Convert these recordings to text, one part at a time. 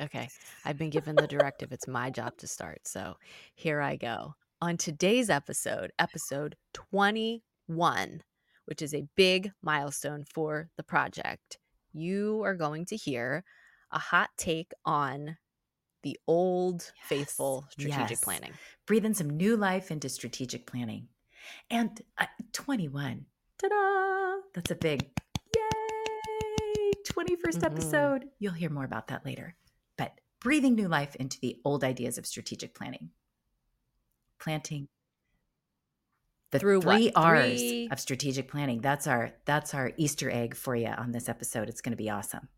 Okay. I've been given the directive. It's my job to start. So here I go. On today's episode, episode 21, which is a big milestone for the project, you are going to hear a hot take on the old Yes, faithful strategic yes. planning. Breathing some new life into strategic planning. And uh, 21. Ta da! That's a big yay! 21st Mhm. episode. You'll hear more about that later. Breathing new life into the old ideas of strategic planning. Planting the Through what? three R's Three- of strategic planning. That's our that's our Easter egg for you on this episode. It's going to be awesome.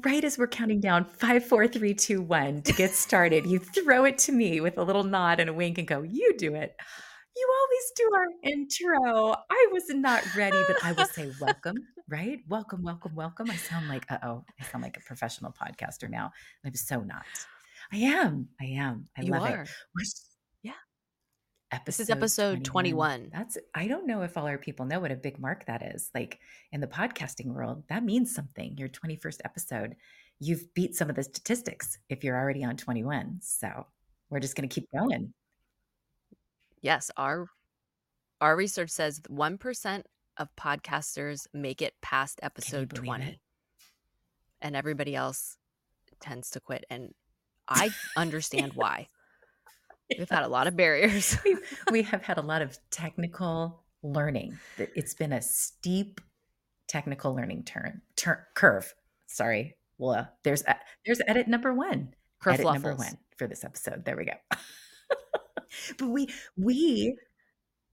Right as we're counting down five, four, three, two, one to get started, you throw it to me with a little nod and a wink and go, You do it. You always do our intro. I was not ready, but I will say welcome, right? Welcome, welcome, welcome. I sound like, uh oh, I sound like a professional podcaster now. I'm so not. I am. I am. I you love are. it. We're Yeah. This is episode 21. That's I don't know if all our people know what a big mark that is. Like in the podcasting world, that means something. Your 21st episode, you've beat some of the statistics if you're already on 21. So we're just going to keep going. Yes, our our research says 1% of podcasters make it past episode 20. it? And everybody else tends to quit and I understand why. We've had a lot of barriers. we, have had a lot of technical learning. It's been a steep technical learning turn, turn curve. Sorry. Well, uh, there's uh, there's edit number one. edit number one for this episode. There we go. but we we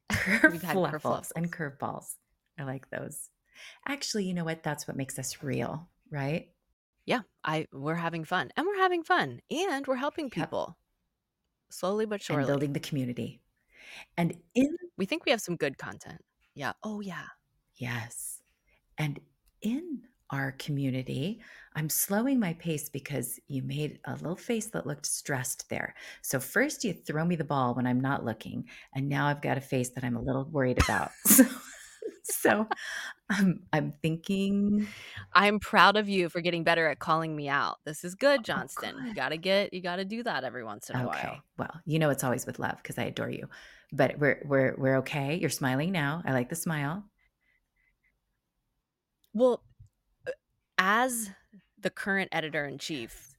We've had kerfluffles and kerfluffles. curveballs. I like those. Actually, you know what? That's what makes us real, right? Yeah, I we're having fun. And we're having fun. And we're helping people. Slowly but surely. And building the community. And in We think we have some good content. Yeah. Oh yeah. Yes. And in our community, I'm slowing my pace because you made a little face that looked stressed there. So, first, you throw me the ball when I'm not looking. And now I've got a face that I'm a little worried about. So, so I'm, I'm thinking, I'm proud of you for getting better at calling me out. This is good, oh, Johnston. You got to get you got to do that every once in a Okay. while. Well, you know, it's always with love because I adore you. But we're, we're, we're okay. You're smiling now. I like the smile. Well, uh, as the current editor in chief,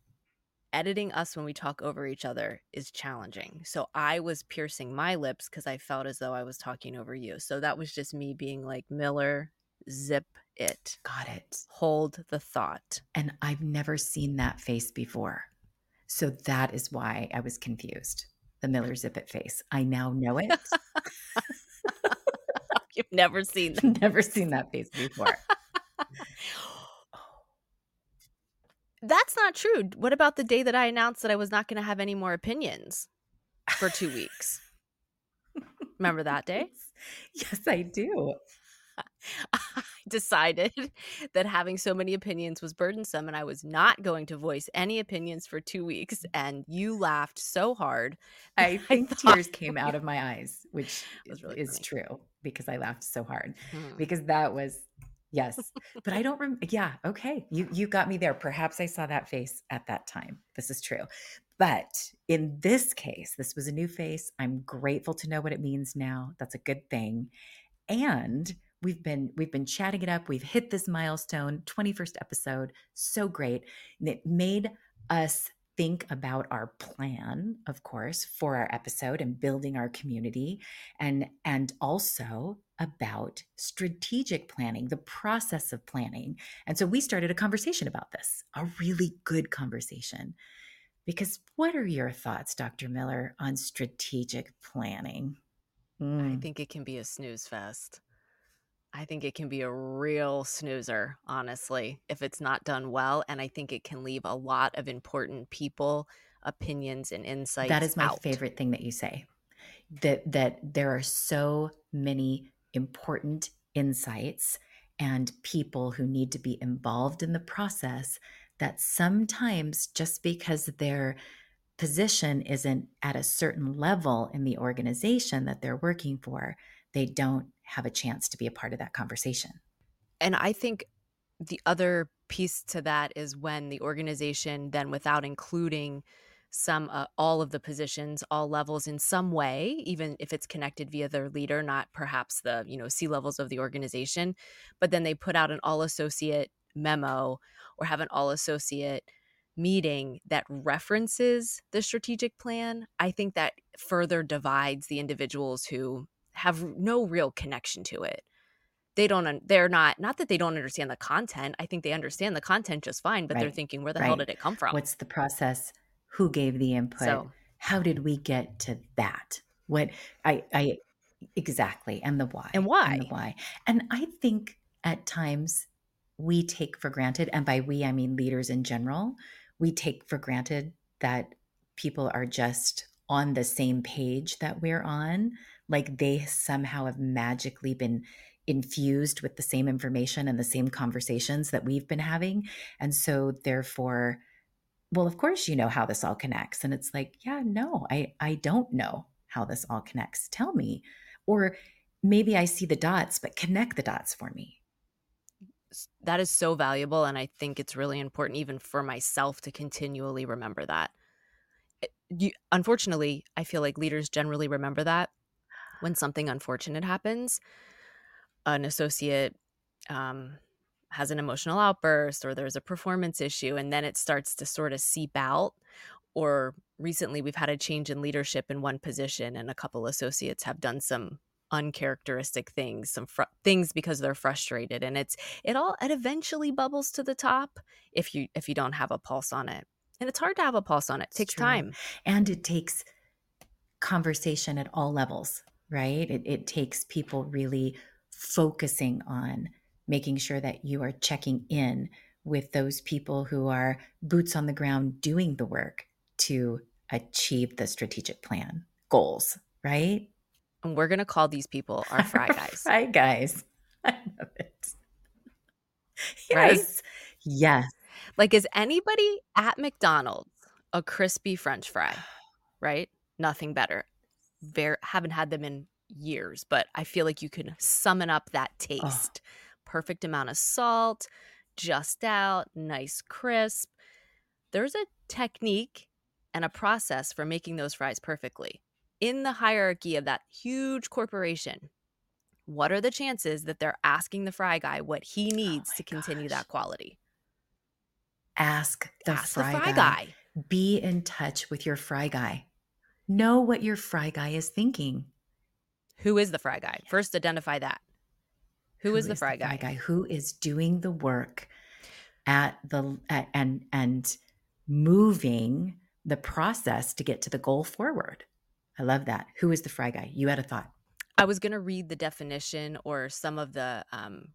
editing us when we talk over each other is challenging. So I was piercing my lips because I felt as though I was talking over you. So that was just me being like, Miller, zip it, Got it. hold the thought. And I've never seen that face before. So that is why I was confused. The Miller Zippet face. I now know it. You've never seen that. never seen that face before. That's not true. What about the day that I announced that I was not going to have any more opinions for two weeks? Remember that day? Yes, I do. I decided that having so many opinions was burdensome and I was not going to voice any opinions for two weeks. And you laughed so hard. I think thought- tears came out of my eyes, which really is funny. true because I laughed so hard. Hmm. Because that was yes. But I don't remember. Yeah, okay. You you got me there. Perhaps I saw that face at that time. This is true. But in this case, this was a new face. I'm grateful to know what it means now. That's a good thing. And we've been we've been chatting it up. We've hit this milestone, 21st episode. So great. And it made us think about our plan, of course, for our episode and building our community and and also about strategic planning, the process of planning. And so we started a conversation about this, a really good conversation. Because what are your thoughts, Dr. Miller, on strategic planning? I Mm, think it can be a snooze fest. I think it can be a real snoozer, honestly, if it's not done well. And I think it can leave a lot of important people, opinions, and insights. that is my out. favorite thing that you say. That that there are so many important insights and people who need to be involved in the process that sometimes just because they're position isn't at a certain level in the organization that they're working for, they don't have a chance to be a part of that conversation. And I think the other piece to that is when the organization then without including some uh, all of the positions all levels in some way even if it's connected via their leader not perhaps the you know c levels of the organization but then they put out an all associate memo or have an all associate meeting that references the strategic plan i think that further divides the individuals who have no real connection to it. They don't they're not not that they don't understand the content i think they understand the content just fine but right. they're thinking where the right. hell did it come from? What's the process? Who gave the input? So, how did we get to that? What i i exactly and the why and why and the why. And i think at times we take for granted and by we i mean leaders in general we take for granted that people are just on the same page that we're on like they somehow have magically been infused with the same information and the same conversations that we've been having and so therefore well, of course you know how this all connects. And it's like, yeah, no, I, I don't know how this all connects. Tell me. Or maybe I see the dots, but connect the dots for me. That is so valuable. And I think it's really important, even for myself, to continually remember that. Eh, you, unfortunately, I feel like leaders generally remember that when something unfortunate happens. An associate um, has an emotional outburst or there's a performance issue and then it starts to sort of seep out or recently we've had a change in leadership in one position and a couple associates have done some uncharacteristic things some fr- things because they're frustrated and it's it all it eventually bubbles to the top if you if you don't have a pulse on it and it's hard to have a pulse on it, it takes time and it takes conversation at all levels right it, it takes people really focusing on making sure that you are checking in with those people who are boots on the ground doing the work to achieve the strategic plan goals, right? And we're going to call these people our fry guys. fry guys. I love it. Yes. Right? Yes. Like, is anybody at McDonald's a crispy French fry? Right? Nothing better. Very haven't had them in years, but I feel like you can summon up that taste. Oh perfect amount of salt, just out, nice crisp. There's a technique and a process for making those fries perfectly. In the hierarchy of that huge corporation, what are the chances that they're asking the fry guy what he oh needs oh to continue gosh. that quality? Ask the, Ask fry, the fry guy. guy. Be in touch with your fry guy. Know what your fry guy is thinking. Who is the fry guy? First, identify that. Who, who is the fry, the guy? guy? Who is doing the work at the at, and and moving the process to get to the goal forward? I love that. Who is the fry guy? You had a thought. I was going to read the definition or some of the um,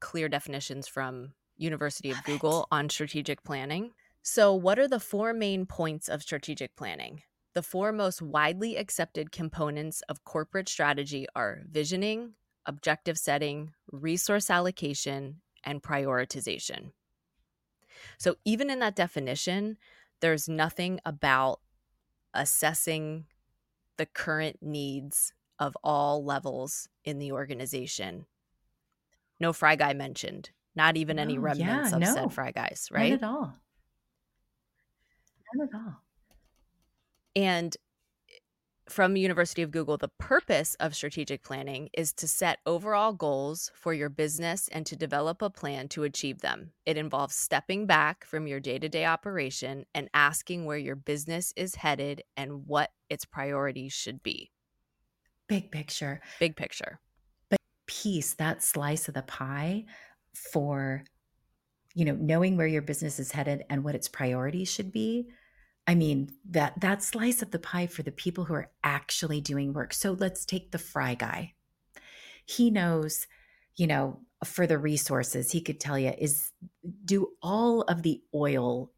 clear definitions from University of love Google it. on strategic planning. So, what are the four main points of strategic planning? The four most widely accepted components of corporate strategy are visioning, objective setting, resource allocation, and prioritization. So, even in that definition, there's nothing about assessing the current needs of all levels in the organization. No fry guy mentioned, not even no, any remnants yeah, of no, said fry guys, right? Not at all. Not at all. And from University of Google, the purpose of strategic planning is to set overall goals for your business and to develop a plan to achieve them. It involves stepping back from your day-to-day operation and asking where your business is headed and what its priorities should be. Big picture. Big picture. But piece that slice of the pie for you know, knowing where your business is headed and what its priorities should be I mean, that that slice of the pie for the people who are actually doing work. So let's take the fry guy. He knows, you know, for the resources, he could tell you is do all of the oil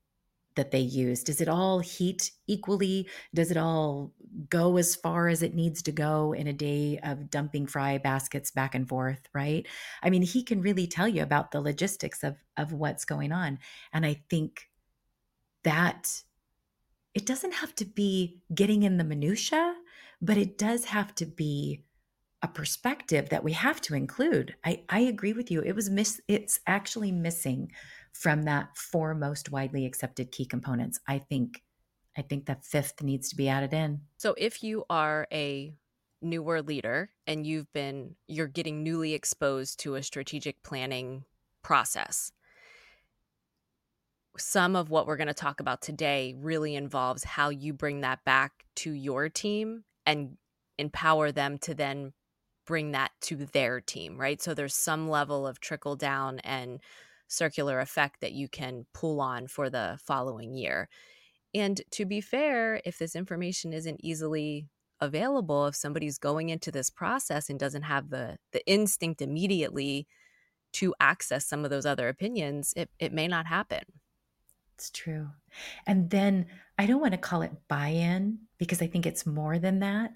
that they use does it all heat equally does it all go as far as it needs to go in a day of dumping fry baskets back and forth right i mean he can really tell you about the logistics of of what's going on and i think that it doesn't have to be getting in the minutia, but it does have to be a perspective that we have to include. I, I agree with you. It was miss it's actually missing from that four most widely accepted key components. I think I think that fifth needs to be added in. So if you are a newer leader and you've been you're getting newly exposed to a strategic planning process some of what we're going to talk about today really involves how you bring that back to your team and empower them to then bring that to their team, right? So there's some level of trickle down and circular effect that you can pull on for the following year. And to be fair, if this information isn't easily available, if somebody's going into this process and doesn't have the the instinct immediately to access some of those other opinions, it, it may not happen. It's true. And then I don't want to call it buy in because I think it's more than that.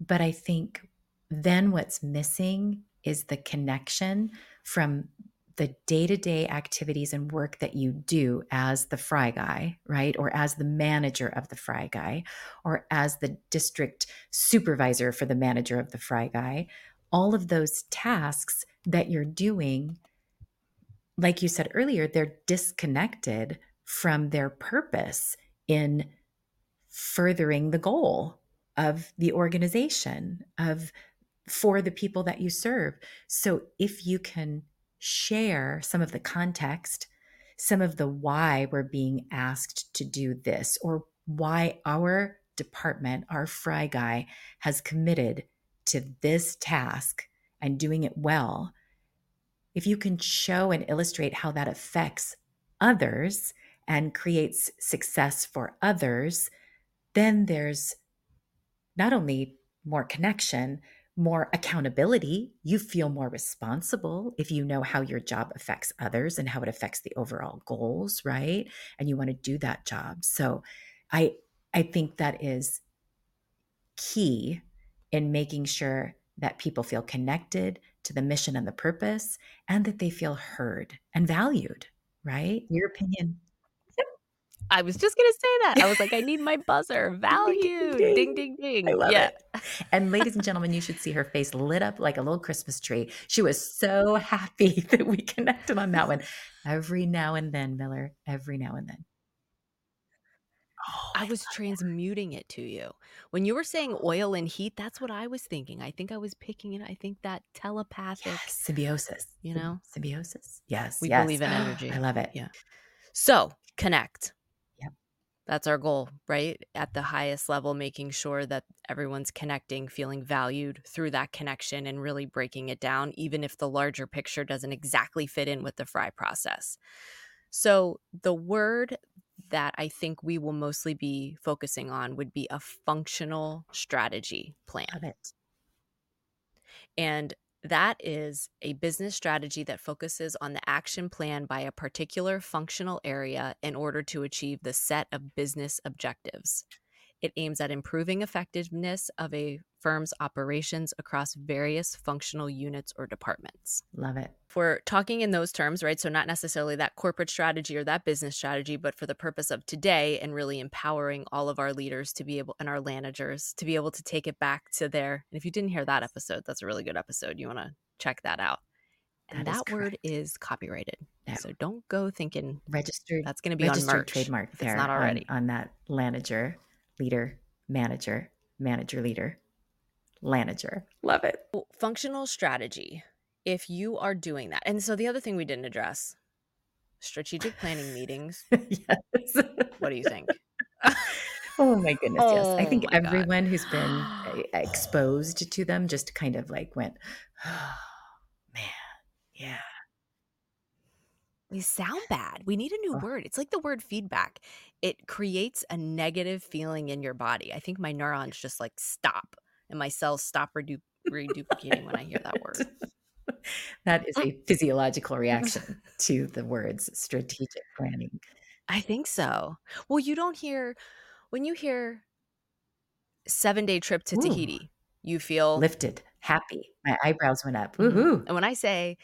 But I think then what's missing is the connection from the day to day activities and work that you do as the fry guy, right? Or as the manager of the fry guy, or as the district supervisor for the manager of the fry guy. All of those tasks that you're doing, like you said earlier, they're disconnected from their purpose in furthering the goal of the organization of for the people that you serve. So if you can share some of the context some of the why we're being asked to do this or why our department our fry guy has committed to this task and doing it well if you can show and illustrate how that affects others and creates success for others, then there's not only more connection, more accountability. You feel more responsible if you know how your job affects others and how it affects the overall goals, right? And you want to do that job. So I I think that is key in making sure that people feel connected to the mission and the purpose and that they feel heard and valued, right? Your opinion I was just gonna say that. I was like, I need my buzzer. Value. ding, ding, ding. ding. I love yeah. it. And ladies and gentlemen, you should see her face lit up like a little Christmas tree. She was so happy that we connected on that one. Every now and then, Miller. Every now and then. Oh, I, I was transmuting it to you. When you were saying oil and heat, that's what I was thinking. I think I was picking it. I think that telepathic yes, symbiosis. You know? Symbiosis. Yes. We yes. believe in energy. I love it. Yeah. So connect. That's our goal, right? At the highest level, making sure that everyone's connecting, feeling valued through that connection, and really breaking it down, even if the larger picture doesn't exactly fit in with the fry process. So, the word that I think we will mostly be focusing on would be a functional strategy plan. And that is a business strategy that focuses on the action plan by a particular functional area in order to achieve the set of business objectives. It aims at improving effectiveness of a firm's operations across various functional units or departments. Love it. For talking in those terms, right? So, not necessarily that corporate strategy or that business strategy, but for the purpose of today and really empowering all of our leaders to be able and our managers to be able to take it back to their. And if you didn't hear that episode, that's a really good episode. You want to check that out. And that, that word is copyrighted. No. So don't go thinking registered. That's going to be on merch. trademark. There it's not already on, on that manager leader, manager, manager, leader, manager. Love it. Functional strategy. If you are doing that. And so the other thing we didn't address strategic planning meetings. yes. What do you think? oh my goodness. Oh, yes. I oh think oh everyone God. who's been uh, exposed to them just kind of like went, oh, man. Yeah. They sound bad. We need a new word. It's like the word feedback. It creates a negative feeling in your body. I think my neurons just like stop and my cells stop redu- reduplicating when I hear that word. That is a physiological reaction to the words strategic planning. I think so. Well, you don't hear when you hear seven day trip to Ooh. Tahiti, you feel lifted, happy. My eyebrows went up. Mm-hmm. Woohoo. And when I say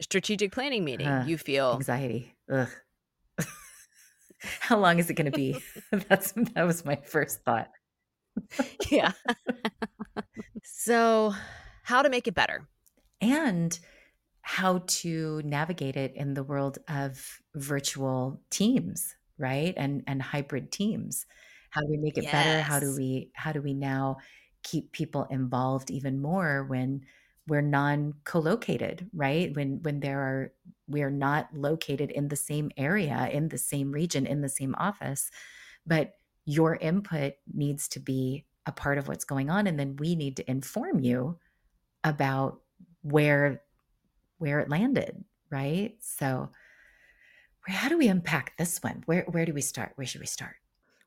strategic planning meeting, uh, you feel anxiety. Ugh. How long is it going to be? That's that was my first thought. yeah. so, how to make it better? And how to navigate it in the world of virtual teams, right? And and hybrid teams. How do we make it yes. better? How do we how do we now keep people involved even more when we're non co-located right? When when there are we're not located in the same area in the same region in the same office. But your input needs to be a part of what's going on and then we need to inform you about where where it landed right? So how do we unpack this one? Where where do we start? Where should we start?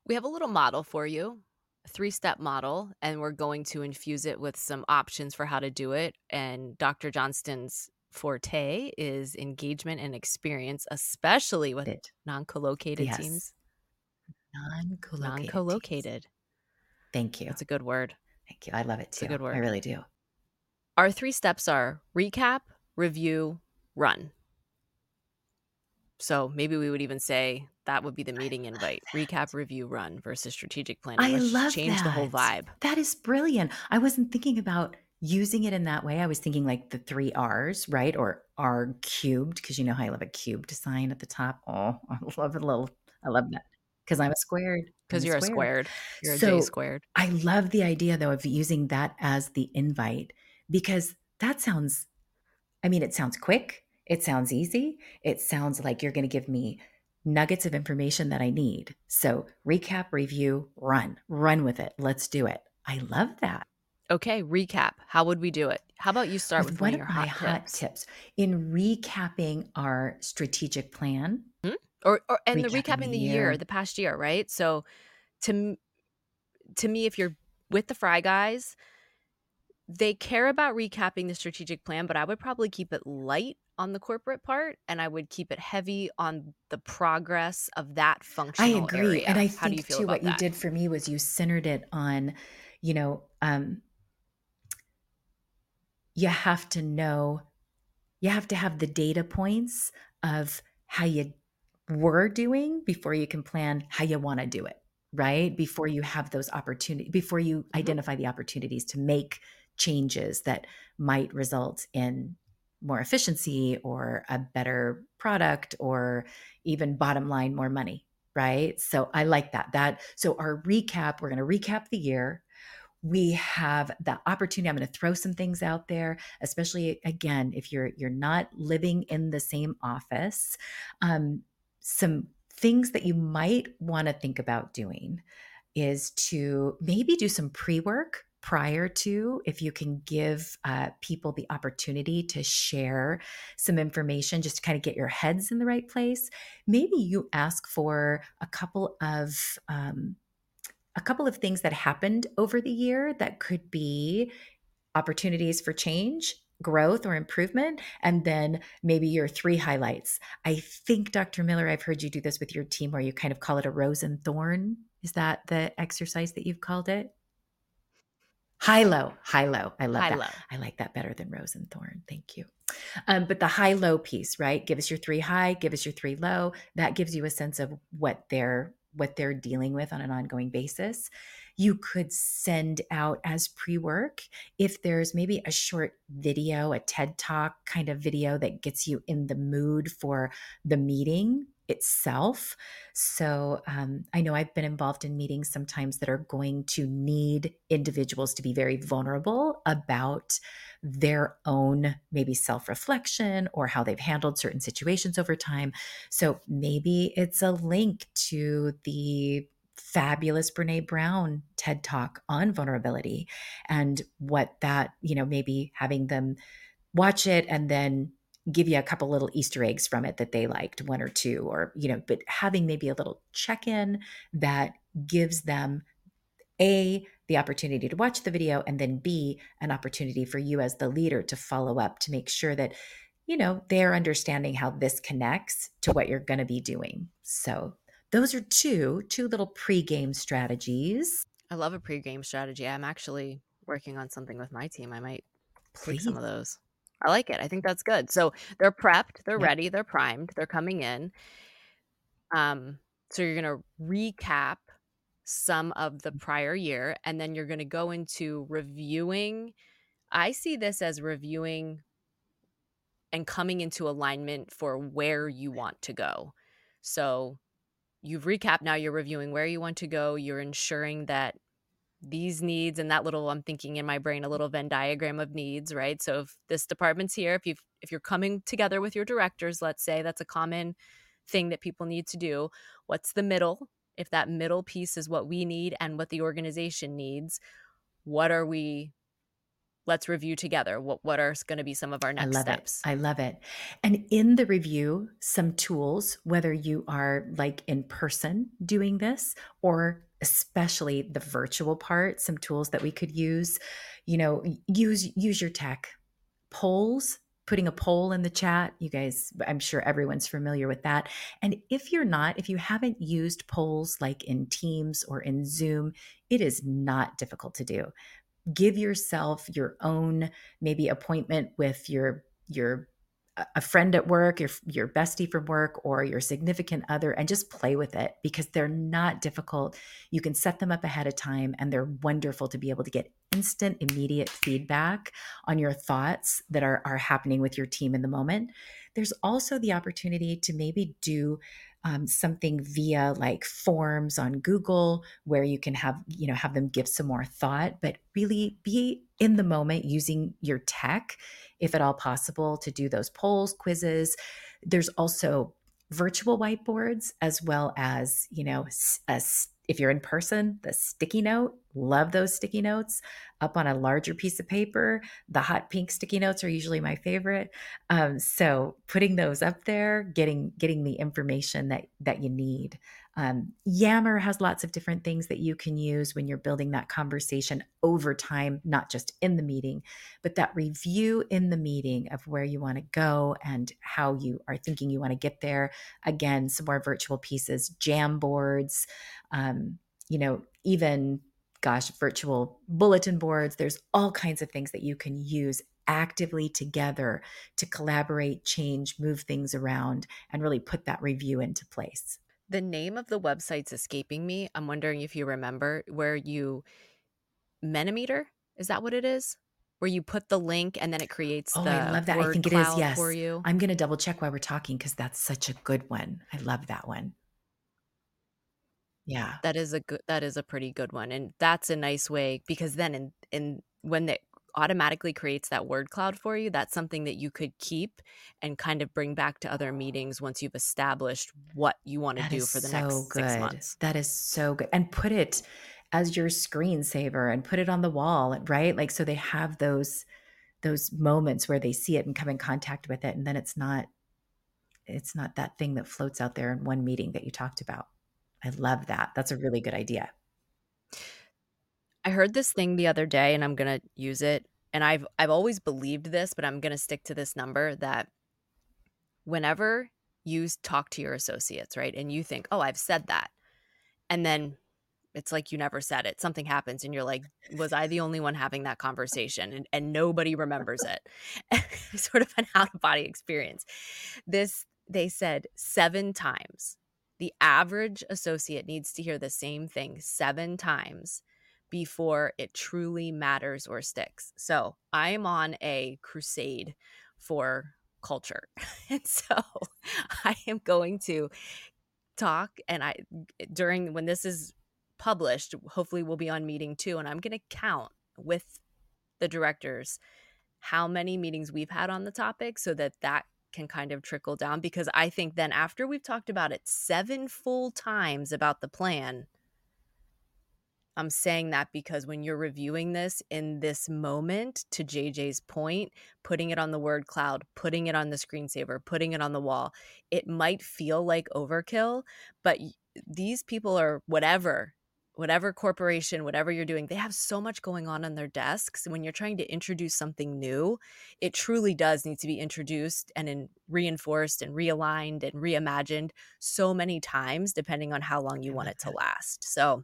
We have a little model for you three step model and we're going to infuse it with some options for how to do it. And Dr. Johnston's forte is engagement and experience, especially with non collocated yes. teams. Non collocated. Thank you. That's a good word. Thank you. I love it too. It's a good word. I really do. Our three steps are recap, review, run. So maybe we would even say that would be the meeting invite recap review run versus strategic planning i Let's love change that. the whole vibe. That is brilliant. I wasn't thinking about using it in that way. I was thinking like the three r's right? Or r cubed because you know how i love a cubed sign at the top? Oh i love a little i love that. Because i'm a squared. Because you're a squared. you're so, a j squared. I love the idea though of using that as the invite because that sounds i mean it sounds quick it sounds easy it sounds like you're going to give me nuggets of information that I need. So, recap, review, run, run with it. Let's do it. I love that. Okay, recap. How would we do it? How about you start with, with one, of, my hot tips? tips? In recapping our strategic plan, hmm? or, or and recapping the recapping the, the year. year, the past year, right? So, to to me, if you're with the Fry guys, they care about recapping the strategic plan, but I would probably keep it light on the corporate part and I would keep it heavy on the progress of that functional I agree. Area. And I How think too what that? you did for me was you centered it on, you know, um you have to know you have to have the data points of how you were doing before you can plan how you want to do it right before you have those opportunities before you mm-hmm. identify the opportunities to make changes that might result in more efficiency or a better product or even bottom line more money right? So i like that. That so our recap we're going to recap the year. We have the opportunity i'm going to throw some things out there especially again if you're you're not living in the same office um, some things that you might want to think about doing is to maybe do some pre-work prior to if you can give uh, people the opportunity to share some information just to kind of get your heads in the right place maybe you ask for a couple of um, a couple of things that happened over the year that could be opportunities for change growth or improvement and then maybe your three highlights. I think dr miller i've heard you do this with your team where you kind of call it a rose and thorn. Is that the exercise that you've called it High low, high low. I love high that. Low. I like that better than rose and thorn. Thank you. Um, but the high low piece, right? Give us your three high, give us your three low. That gives you a sense of what they're what they're dealing with on an ongoing basis. You could send out as pre-work if there's maybe a short video, a TED Talk kind of video that gets you in the mood for the meeting itself. So um, I know I've been involved in meetings sometimes that are going to need individuals to be very vulnerable about their own maybe self reflection or how they've handled certain situations over time. So maybe it's a link to the fabulous Brene Brown TED Talk on vulnerability and what that, you know, maybe having them watch it and then give you a couple little Easter eggs from it that they liked, one or two, or, you know, but having maybe a little check in that gives them A, the opportunity to watch the video, and then B, an opportunity for you as the leader to follow up to make sure that, you know, they're understanding how this connects to what you're going to be doing. So those are two, two little pre-game strategies. I love a pre-game strategy. I'm actually working on something with my team. I might take some of those. I like it. I think that's good. So they're prepped, they're ready, they're primed, they're coming in. Um, So you're going to recap some of the prior year and then you're going to go into reviewing. I see this as reviewing and coming into alignment for where you want to go. So you've recapped, now you're reviewing where you want to go. You're ensuring that these needs and that little i'm thinking in my brain a little venn diagram of needs right so if this department's here if you if you're coming together with your directors let's say that's a common thing that people need to do what's the middle if that middle piece is what we need and what the organization needs what are we let's review together what what are going to be some of our next I love steps it. I love it. And in the review, some tools, whether you are like in person doing this or especially the virtual part, some tools that we could use, you know, use use your tech. Polls, putting a poll in the chat. You guys, I'm sure everyone's familiar with that. And if you're not, if you haven't used polls like in Teams or in Zoom, it is not difficult to do give yourself your own maybe appointment with your your a friend at work, your your bestie from work or your significant other and just play with it because they're not difficult. You can set them up ahead of time and they're wonderful to be able to get instant immediate feedback on your thoughts that are are happening with your team in the moment. There's also the opportunity to maybe do um, something via like forms on Google where you can have, you know, have them give some more thought, but really be in the moment using your tech, if at all possible, to do those polls, quizzes. There's also virtual whiteboards as well as, you know, a if you're in person, the sticky note, love those sticky notes up on a larger piece of paper. The hot pink sticky notes are usually my favorite. Um, so putting those up there, getting getting the information that that you need. Um, Yammer has lots of different things that you can use when you're building that conversation over time, not just in the meeting, but that review in the meeting of where you want to go and how you are thinking you want to get there. Again, some more virtual pieces, Jamboards, um, you know, even gosh, virtual bulletin boards. There's all kinds of things that you can use actively together to collaborate, change, move things around, and really put that review into place. The name of the website's escaping me. I'm wondering if you remember where you Mentimeter is that what it is? Where you put the link and then it creates oh, I love that. I think it is. Yes. For you. I'm going to double check while we're talking because that's such a good one. I love that one. Yeah. That is a good that is a pretty good one. And that's a nice way because then in in when it automatically creates that word cloud for you, that's something that you could keep and kind of bring back to other meetings once you've established what you want to do for the so next good. six months. That is so good. And put it as your screensaver and put it on the wall, right? Like so they have those those moments where they see it and come in contact with it and then it's not it's not that thing that floats out there in one meeting that you talked about. I love that. That's a really good idea. I heard this thing the other day and I'm going to use it. And I've I've always believed this, but I'm going to stick to this number that whenever you talk to your associates, right? And you think, "Oh, I've said that." And then it's like you never said it. Something happens and you're like, "Was I the only one having that conversation?" And and nobody remembers it. sort of an out of body experience. This they said 7 times the average associate needs to hear the same thing seven times before it truly matters or sticks. So I am on a crusade for culture. and so I am going to talk and I during when this is published, hopefully we'll be on meeting two and I'm going to count with the directors how many meetings we've had on the topic so that that can kind of trickle down because I think then after we've talked about it seven full times about the plan, I'm saying that because when you're reviewing this in this moment, to JJ's point, putting it on the word cloud, putting it on the screensaver, putting it on the wall, it might feel like overkill, but these people are whatever whatever corporation, whatever you're doing, they have so much going on on their desks. When you're trying to introduce something new, it truly does need to be introduced and in, reinforced and realigned and reimagined so many times, depending on how long you want it to last. So,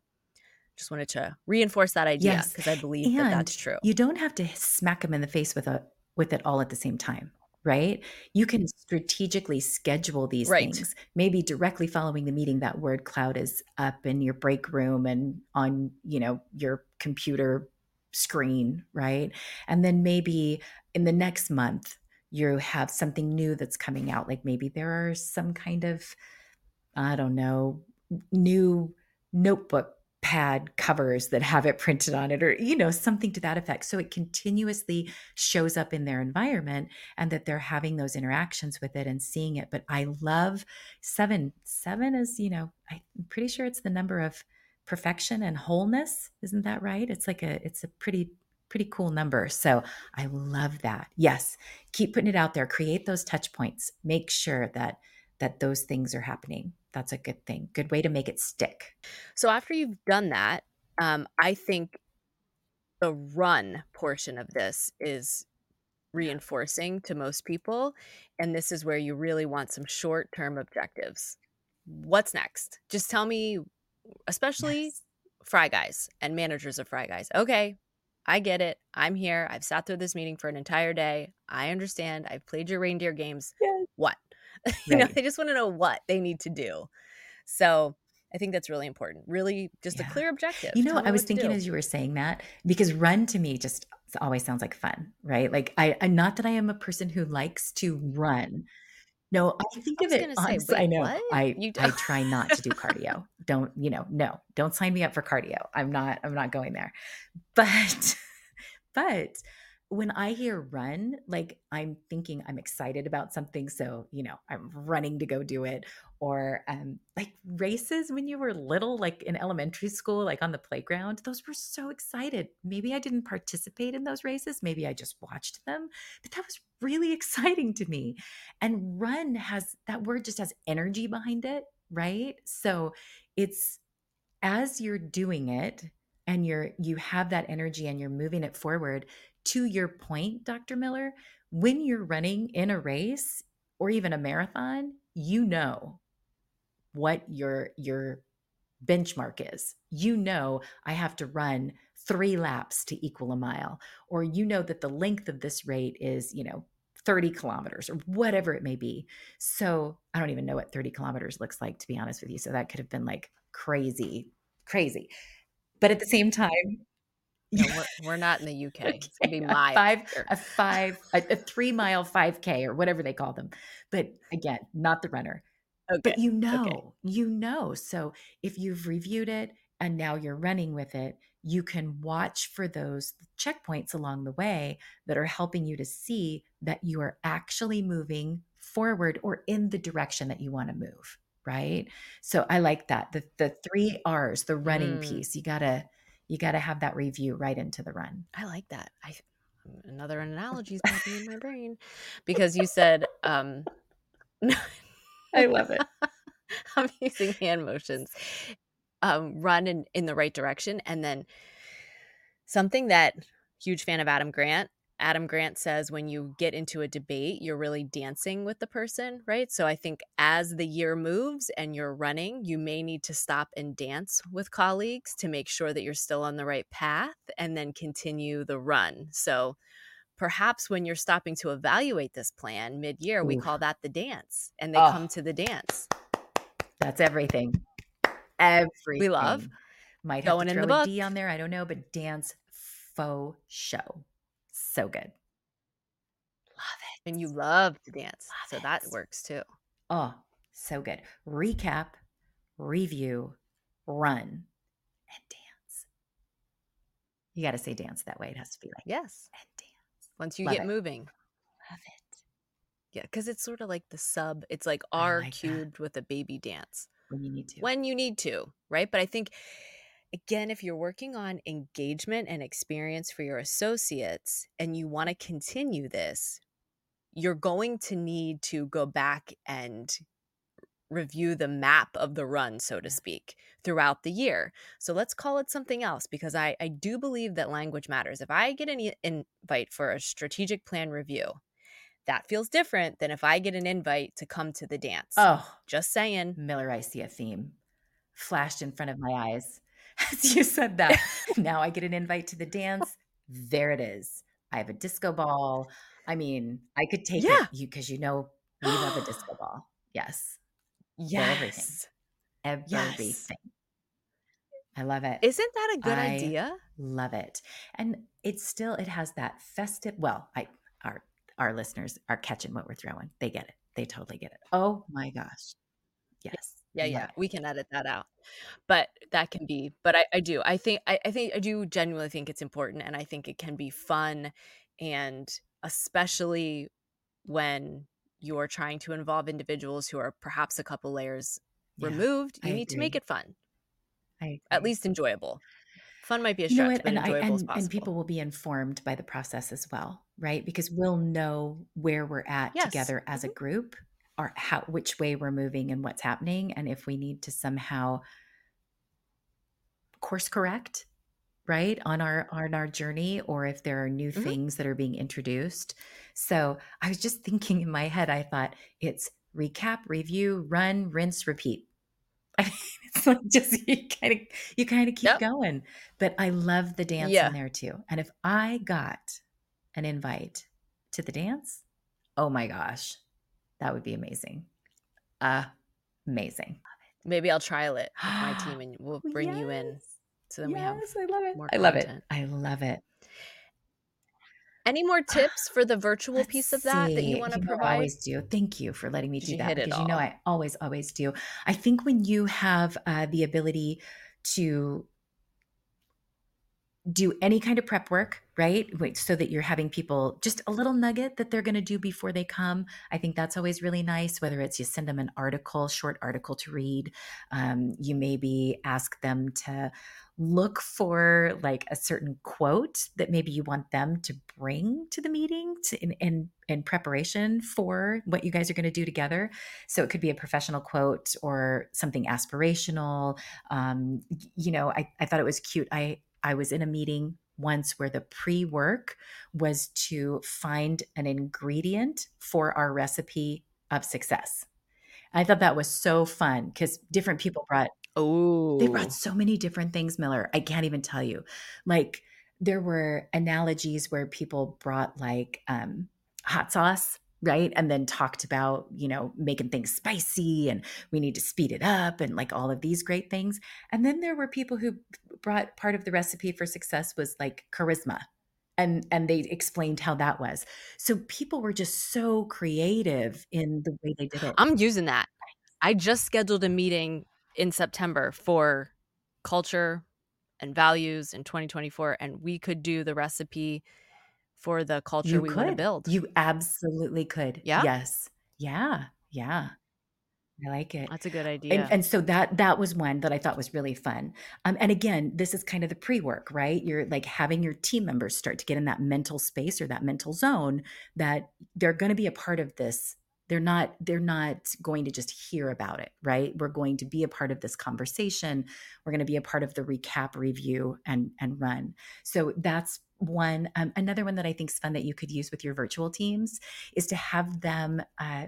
just wanted to reinforce that idea because yes. I believe and that that's true. You don't have to smack them in the face with a with it all at the same time right? You can strategically schedule these Right. things. Maybe directly following the meeting, that word cloud is up in your break room and on, you know, your computer screen, right? And then maybe in the next month, you have something new that's coming out. Like maybe there are some kind of, I don't know, new notebook pad covers that have it printed on it or you know something to that effect. So it continuously shows up in their environment and that they're having those interactions with it and seeing it. But i love 7 7 is you know i'm pretty sure it's the number of perfection and wholeness. Isn't that right? It's like a it's a pretty pretty cool number. So i love that. Yes keep putting it out there. Create those touch points. Make sure that that those things are happening that's a good thing. Good way to make it stick. So after you've done that, um, I think the run portion of this is reinforcing to most people. And this is where you really want some short term objectives. What's next? Just tell me, especially yes. fry guys and managers of fry guys. Okay, I get it. I'm here. I've sat through this meeting for an entire day. I understand. I've played your reindeer games. Yes. What? you know, they just want to know what they need to do. So I think that's really important. Really, just yeah. a clear objective. You know, I was thinking as you were saying that because run to me just always sounds like fun, right? Like I, I not that I am a person who likes to run. No, I think I of it. Say, honestly, I know. What? I you I try not to do cardio. don't you know? No, don't sign me up for cardio. I'm not. I'm not going there. But, but when I hear run, like I'm thinking I'm excited about something. So, you know, I'm running to go do it. Or um, like races when you were little, like in elementary school, like on the playground, those were so excited. Maybe I didn't participate in those races. Maybe I just watched them, but that was really exciting to me. And run has that word just has energy behind it, right? So it's as you're doing it, and you're you have that energy and you're moving it forward to your point, Dr. Miller, when you're running in a race or even a marathon, you know what your your benchmark is. You know I have to run 3 laps to equal a mile or you know that the length of this rate is, you know, 30 kilometers or whatever it may be. So, I don't even know what 30 kilometers looks like to be honest with you. So that could have been like crazy crazy. But at the same time, no, we're, we're not in the UK. Okay. It's gonna be my five, a five, a, a, three mile 5K or whatever they call them. But again, not the runner. Okay. But you know, okay. you know. So if you've reviewed it and now you're running with it, you can watch for those checkpoints along the way that are helping you to see that you are actually moving forward or in the direction that you want to move. Right. So I like that. The the three R's, the running mm. piece. You gotta you got to have that review right into the run. I like that. I another analogy is popping in my brain because you said um I love it. I'm using hand motions. Um, run in, in the right direction. And then something that huge fan of Adam Grant Adam Grant says when you get into a debate, you're really dancing with the person, right? So I think as the year moves and you're running, you may need to stop and dance with colleagues to make sure that you're still on the right path and then continue the run. So perhaps when you're stopping to evaluate this plan mid year, we call that the dance and they oh, come to the dance. That's everything. Everything. We love. Might have Going to throw in the book. a D on there. I don't know, but dance faux show. So good. Love it. And you love to dance. Love so it. that works too. Oh, so good. Recap, review, run, and dance. You got to say dance that way. It has to be like yes, and dance. Once you love get it. moving, love it. Yeah, because it's sort of like the sub. It's like R cubed with a baby dance when you need to. When you need to, right? But I think again, if you're working on engagement and experience for your associates and you want to continue this, you're going to need to go back and review the map of the run, so to speak, throughout the year. So let's call it something else because I, I do believe that language matters. If I get an invite for a strategic plan review, that feels different than if I get an invite to come to the dance. Oh, just saying. Miller, I see a theme flashed in front of my eyes. as you said that. now I get an invite to the dance. There it is. I have a disco ball. I mean, I could take Yeah. it you because you know we love a disco ball. Yes. Everything. Yes. Everything. Yes. I love it. Isn't that a good I idea? love it. And it's still it has that festive well, I our our listeners are catching what we're throwing. They get it. They totally get it. Oh my gosh. Yes. Yeah, yeah. We can edit that out. But that can be but I, I do. I think I, I think I do genuinely think it's important and I think it can be fun and especially when you're trying to involve individuals who are perhaps a couple layers Yeah, removed, you I need to make it fun. I At least enjoyable. Fun might be a You know stretch, what? And I and possible. and people will be informed by the process as well, right? Because we'll know where we're at Yes. together as a Mhm. group or how which way we're moving and what's happening and if we need to somehow course correct, right? On our on our journey or if there are new Mhm. things that are being introduced. So, I was just thinking in my head I thought it's recap, review, run, rinse, repeat. I mean, it's like just you kind of you kind of keep Yep. going. But I love the dance Yeah. in there too. And if I got an invite to the dance, oh my gosh, that would be amazing. Uh, Amazing. Maybe I'll trial it with my team and we'll bring you in so then we have Yes, I love it. I love it. I love it. Any more tips for the virtual Let's piece of that that you want to You know, I always do. Thank you for letting me do that because you know. I always, always do. I think when you have uh, the ability to do any kind of prep work, right? Wait, so that you're having people just a little nugget that they're going to do before they come. I think that's always really nice. Whether it's you send them an article, short article to read, um, you maybe ask them to look for like a certain quote that maybe you want them to bring to the meeting to, in, in in preparation for what you guys are going to do together. So it could be a professional quote or something aspirational. Um, you know, I, I thought it was cute. I I was in a meeting once where the pre work was to find an ingredient for our recipe of success. I thought that was so fun because different people brought oh, they brought so many different things, Miller. I can't even tell you. Like there were analogies where people brought like um, hot sauce, right? And then talked about, you know, making things spicy and we need to speed it up and like all of these great things. And then there were people who brought part of the recipe for success was like charisma. And and they explained how that was. So people were just so creative in the way they did it. I'm using that. I just scheduled a meeting in September for culture and values in 2024 and we could do the recipe for the culture You we want to build. You absolutely could. Yeah? Yes. Yeah. Yeah. I like it. That's a good idea. And, and so that that was one that I thought was really fun. Um, and again, this is kind of the pre-work, right? You're like having your team members start to get in that mental space or that mental zone that they're going to be a part of this. They're not they're not going to just hear about it, right? We're going to be a part of this conversation. We're going to be a part of the recap, review, and and run. So that's one. Um, another one that I think is fun that you could use with your virtual teams is to have them uh,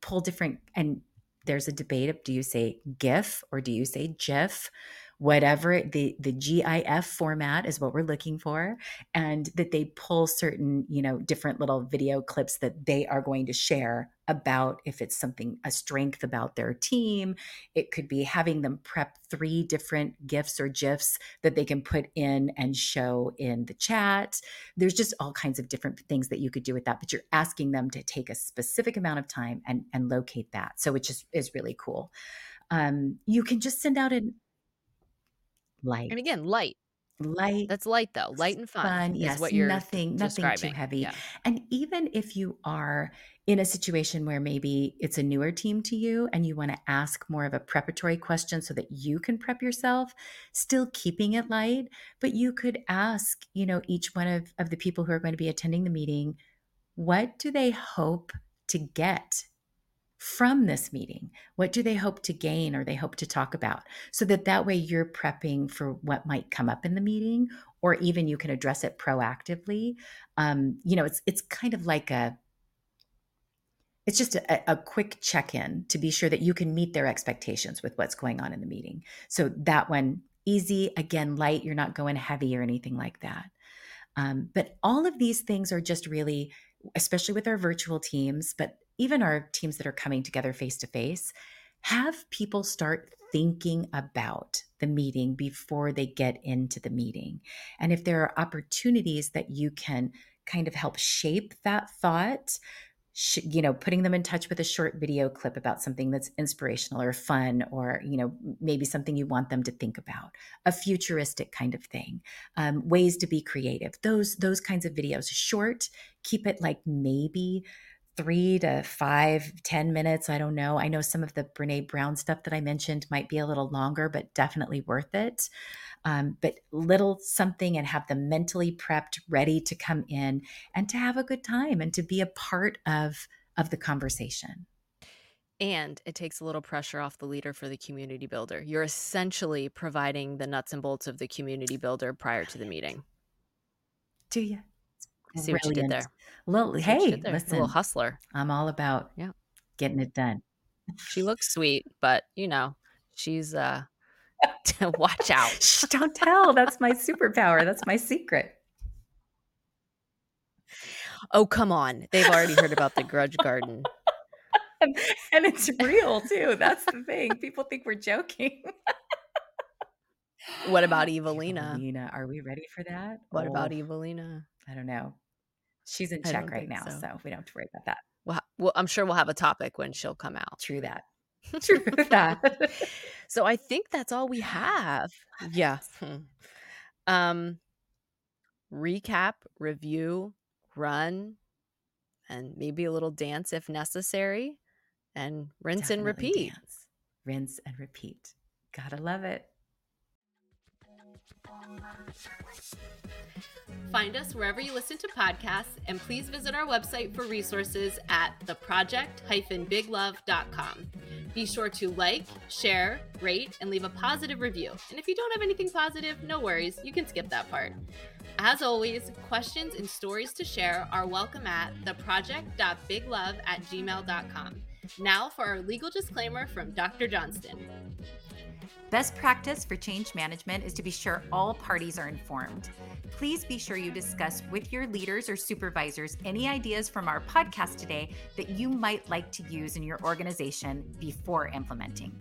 pull different and there's a debate of do you say GIF or do you say GIF? Whatever the the GIF format is what we're looking for, and that they pull certain you know different little video clips that they are going to share about if it's something a strength about their team. It could be having them prep three different GIFs or GIFs that they can put in and show in the chat. There's just all kinds of different things that you could do with that, but you're asking them to take a specific amount of time and and locate that. So it just is really cool. Um, you can just send out an light, and again, light. light, That's light though. Light and fun, fun. is Yes, what you're nothing, nothing too heavy. Yeah. And even if you are in a situation where maybe it's a newer team to you and you want to ask more of a preparatory question so that you can prep yourself, still keeping it light, but you could ask, you know, each one of, of the people who are going to be attending the meeting, what do they hope to get from this meeting? What do they hope to gain or they hope to talk about? So that that way you're prepping for what might come up in the meeting or even you can address it proactively. Um, you know, it's it's kind of like a it's just a, a quick check-in to be sure that you can meet their expectations with what's going on in the meeting. So that one easy, again, light, you're not going heavy or anything like that. Um, but all of these things are just really, especially with our virtual teams, but even our teams that are coming together face to face, have people start thinking about the meeting before they get into the meeting. And if there are opportunities that you can kind of help shape that thought, you know putting them in touch with a short video clip about something that's inspirational or fun or you know maybe something you want them to think about a futuristic kind of thing um, ways to be creative those those kinds of videos short keep it like maybe three to five, ten minutes. I don't know. I know some of the Brene Brown stuff that I mentioned might be a little longer, but definitely worth it. Um, but little something and have them mentally prepped, ready to come in and to have a good time and to be a part of of the conversation. And it takes a little pressure off the leader for the community builder. You're essentially providing the nuts and bolts of the community builder prior to the meeting. Do you? See what you did there. Little, hey, there. listen, a little hustler. I'm all about yeah. getting it done. She looks sweet, but you know, she's uh watch out. Shh, don't tell. That's my superpower. That's my secret. Oh, come on. They've already heard about the grudge garden. and, and it's real too. That's the thing. People think we're joking. What about Evelina? Evelina, are we ready for that? What oh, about Evelina? I don't know. She's in check right now, so. so. we don't have to worry about that. Well, well, I'm sure we'll have a topic when she'll come out. True that. True that. so I think that's all we have. Yeah. um recap, review, run, and maybe a little dance if necessary, and rinse Definitely and repeat. Dance. Rinse and repeat. Gotta love it. Find us wherever you listen to podcasts, and please visit our website for resources at theproject-biglove.com. Be sure to like, share, rate, and leave a positive review. And if you don't have anything positive, no worries, you can skip that part. As always, questions and stories to share are welcome at theproject.biglove at gmail.com. Now for our legal disclaimer from Dr. Johnston. Best practice for change management is to be sure all parties are informed. Please be sure you discuss with your leaders or supervisors any ideas from our podcast today that you might like to use in your organization before implementing.